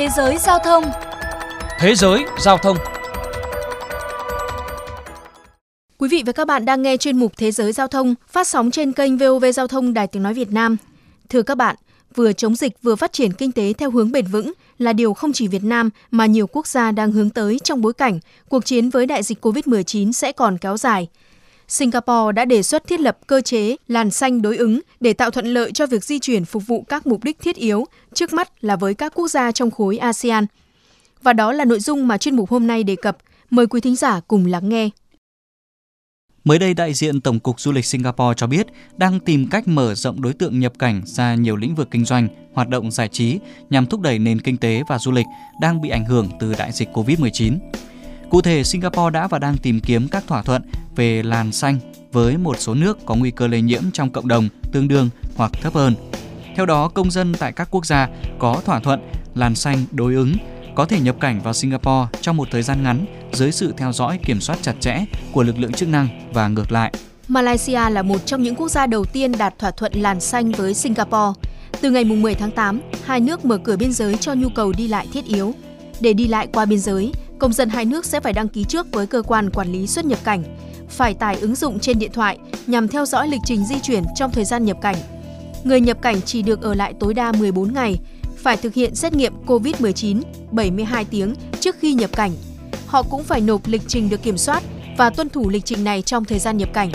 Thế giới giao thông Thế giới giao thông Quý vị và các bạn đang nghe chuyên mục Thế giới giao thông phát sóng trên kênh VOV Giao thông Đài Tiếng Nói Việt Nam. Thưa các bạn, vừa chống dịch vừa phát triển kinh tế theo hướng bền vững là điều không chỉ Việt Nam mà nhiều quốc gia đang hướng tới trong bối cảnh cuộc chiến với đại dịch COVID-19 sẽ còn kéo dài. Singapore đã đề xuất thiết lập cơ chế làn xanh đối ứng để tạo thuận lợi cho việc di chuyển phục vụ các mục đích thiết yếu, trước mắt là với các quốc gia trong khối ASEAN. Và đó là nội dung mà chuyên mục hôm nay đề cập. Mời quý thính giả cùng lắng nghe. Mới đây, đại diện Tổng cục Du lịch Singapore cho biết đang tìm cách mở rộng đối tượng nhập cảnh ra nhiều lĩnh vực kinh doanh, hoạt động giải trí nhằm thúc đẩy nền kinh tế và du lịch đang bị ảnh hưởng từ đại dịch COVID-19. Cụ thể, Singapore đã và đang tìm kiếm các thỏa thuận về làn xanh với một số nước có nguy cơ lây nhiễm trong cộng đồng tương đương hoặc thấp hơn. Theo đó, công dân tại các quốc gia có thỏa thuận làn xanh đối ứng có thể nhập cảnh vào Singapore trong một thời gian ngắn dưới sự theo dõi kiểm soát chặt chẽ của lực lượng chức năng và ngược lại. Malaysia là một trong những quốc gia đầu tiên đạt thỏa thuận làn xanh với Singapore. Từ ngày 10 tháng 8, hai nước mở cửa biên giới cho nhu cầu đi lại thiết yếu. Để đi lại qua biên giới, công dân hai nước sẽ phải đăng ký trước với cơ quan quản lý xuất nhập cảnh, phải tải ứng dụng trên điện thoại nhằm theo dõi lịch trình di chuyển trong thời gian nhập cảnh. Người nhập cảnh chỉ được ở lại tối đa 14 ngày, phải thực hiện xét nghiệm COVID-19 72 tiếng trước khi nhập cảnh. Họ cũng phải nộp lịch trình được kiểm soát và tuân thủ lịch trình này trong thời gian nhập cảnh.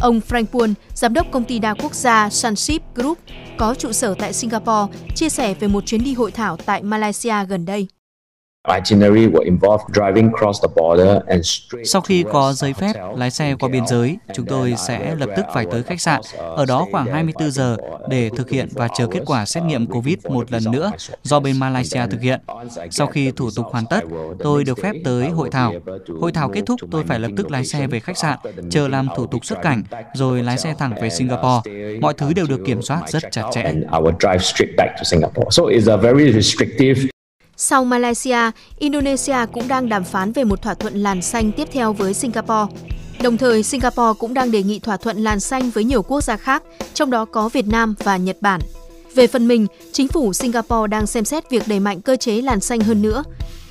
Ông Frank Puan, giám đốc công ty đa quốc gia Sunship Group, có trụ sở tại Singapore, chia sẻ về một chuyến đi hội thảo tại Malaysia gần đây. Sau khi có giấy phép lái xe qua biên giới, chúng tôi sẽ lập tức phải tới khách sạn, ở đó khoảng 24 giờ để thực hiện và chờ kết quả xét nghiệm COVID một lần nữa do bên Malaysia thực hiện. Sau khi thủ tục hoàn tất, tôi được phép tới hội thảo. Hội thảo kết thúc, tôi phải lập tức lái xe về khách sạn, chờ làm thủ tục xuất cảnh, rồi lái xe thẳng về Singapore. Mọi thứ đều được kiểm soát rất chặt chẽ. Sau Malaysia, Indonesia cũng đang đàm phán về một thỏa thuận làn xanh tiếp theo với Singapore. Đồng thời, Singapore cũng đang đề nghị thỏa thuận làn xanh với nhiều quốc gia khác, trong đó có Việt Nam và Nhật Bản. Về phần mình, chính phủ Singapore đang xem xét việc đẩy mạnh cơ chế làn xanh hơn nữa.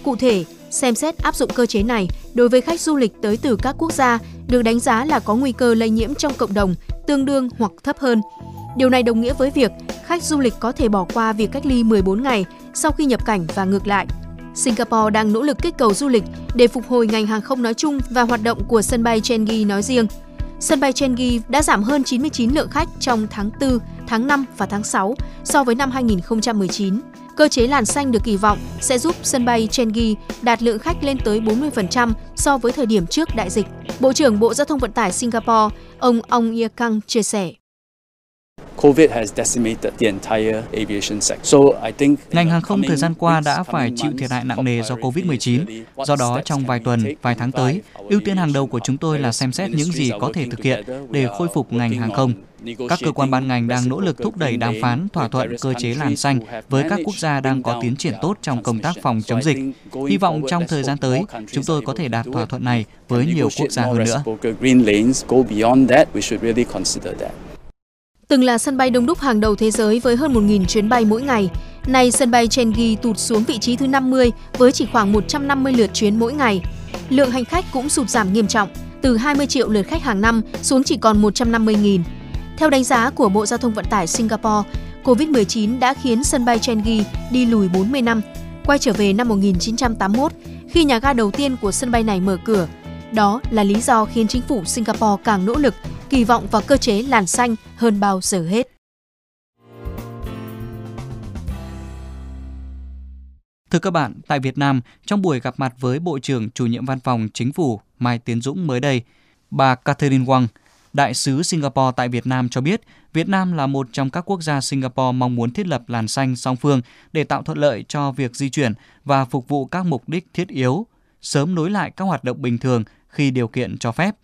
Cụ thể, xem xét áp dụng cơ chế này đối với khách du lịch tới từ các quốc gia được đánh giá là có nguy cơ lây nhiễm trong cộng đồng tương đương hoặc thấp hơn. Điều này đồng nghĩa với việc khách du lịch có thể bỏ qua việc cách ly 14 ngày sau khi nhập cảnh và ngược lại. Singapore đang nỗ lực kích cầu du lịch để phục hồi ngành hàng không nói chung và hoạt động của sân bay Changi nói riêng. Sân bay Changi đã giảm hơn 99 lượng khách trong tháng 4, tháng 5 và tháng 6 so với năm 2019. Cơ chế làn xanh được kỳ vọng sẽ giúp sân bay Changi đạt lượng khách lên tới 40% so với thời điểm trước đại dịch. Bộ trưởng Bộ Giao thông Vận tải Singapore, ông Ong Ye Kang chia sẻ. Ngành hàng không thời gian qua đã phải chịu thiệt hại nặng nề do COVID-19. Do đó, trong vài tuần, vài tháng tới, ưu tiên hàng đầu của chúng tôi là xem xét những gì có thể thực hiện để khôi phục ngành hàng không. Các cơ quan ban ngành đang nỗ lực thúc đẩy đàm phán thỏa thuận cơ chế làn xanh với các quốc gia đang có tiến triển tốt trong công tác phòng chống dịch. Hy vọng trong thời gian tới, chúng tôi có thể đạt thỏa thuận này với nhiều quốc gia hơn nữa. Từng là sân bay đông đúc hàng đầu thế giới với hơn 1.000 chuyến bay mỗi ngày, nay sân bay Changi tụt xuống vị trí thứ 50 với chỉ khoảng 150 lượt chuyến mỗi ngày. Lượng hành khách cũng sụt giảm nghiêm trọng, từ 20 triệu lượt khách hàng năm xuống chỉ còn 150.000. Theo đánh giá của Bộ Giao thông Vận tải Singapore, COVID-19 đã khiến sân bay Changi đi lùi 40 năm, quay trở về năm 1981 khi nhà ga đầu tiên của sân bay này mở cửa. Đó là lý do khiến chính phủ Singapore càng nỗ lực kỳ vọng vào cơ chế làn xanh hơn bao giờ hết. Thưa các bạn, tại Việt Nam, trong buổi gặp mặt với Bộ trưởng chủ nhiệm văn phòng Chính phủ Mai Tiến Dũng mới đây, bà Catherine Wang, Đại sứ Singapore tại Việt Nam cho biết Việt Nam là một trong các quốc gia Singapore mong muốn thiết lập làn xanh song phương để tạo thuận lợi cho việc di chuyển và phục vụ các mục đích thiết yếu, sớm nối lại các hoạt động bình thường khi điều kiện cho phép.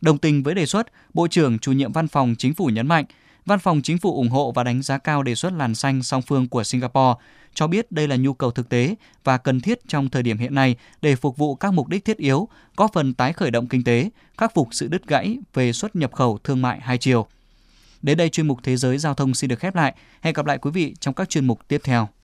Đồng tình với đề xuất, Bộ trưởng chủ nhiệm Văn phòng Chính phủ nhấn mạnh, Văn phòng Chính phủ ủng hộ và đánh giá cao đề xuất làn xanh song phương của Singapore, cho biết đây là nhu cầu thực tế và cần thiết trong thời điểm hiện nay để phục vụ các mục đích thiết yếu, có phần tái khởi động kinh tế, khắc phục sự đứt gãy về xuất nhập khẩu thương mại hai chiều. Đến đây chuyên mục Thế giới Giao thông xin được khép lại. Hẹn gặp lại quý vị trong các chuyên mục tiếp theo.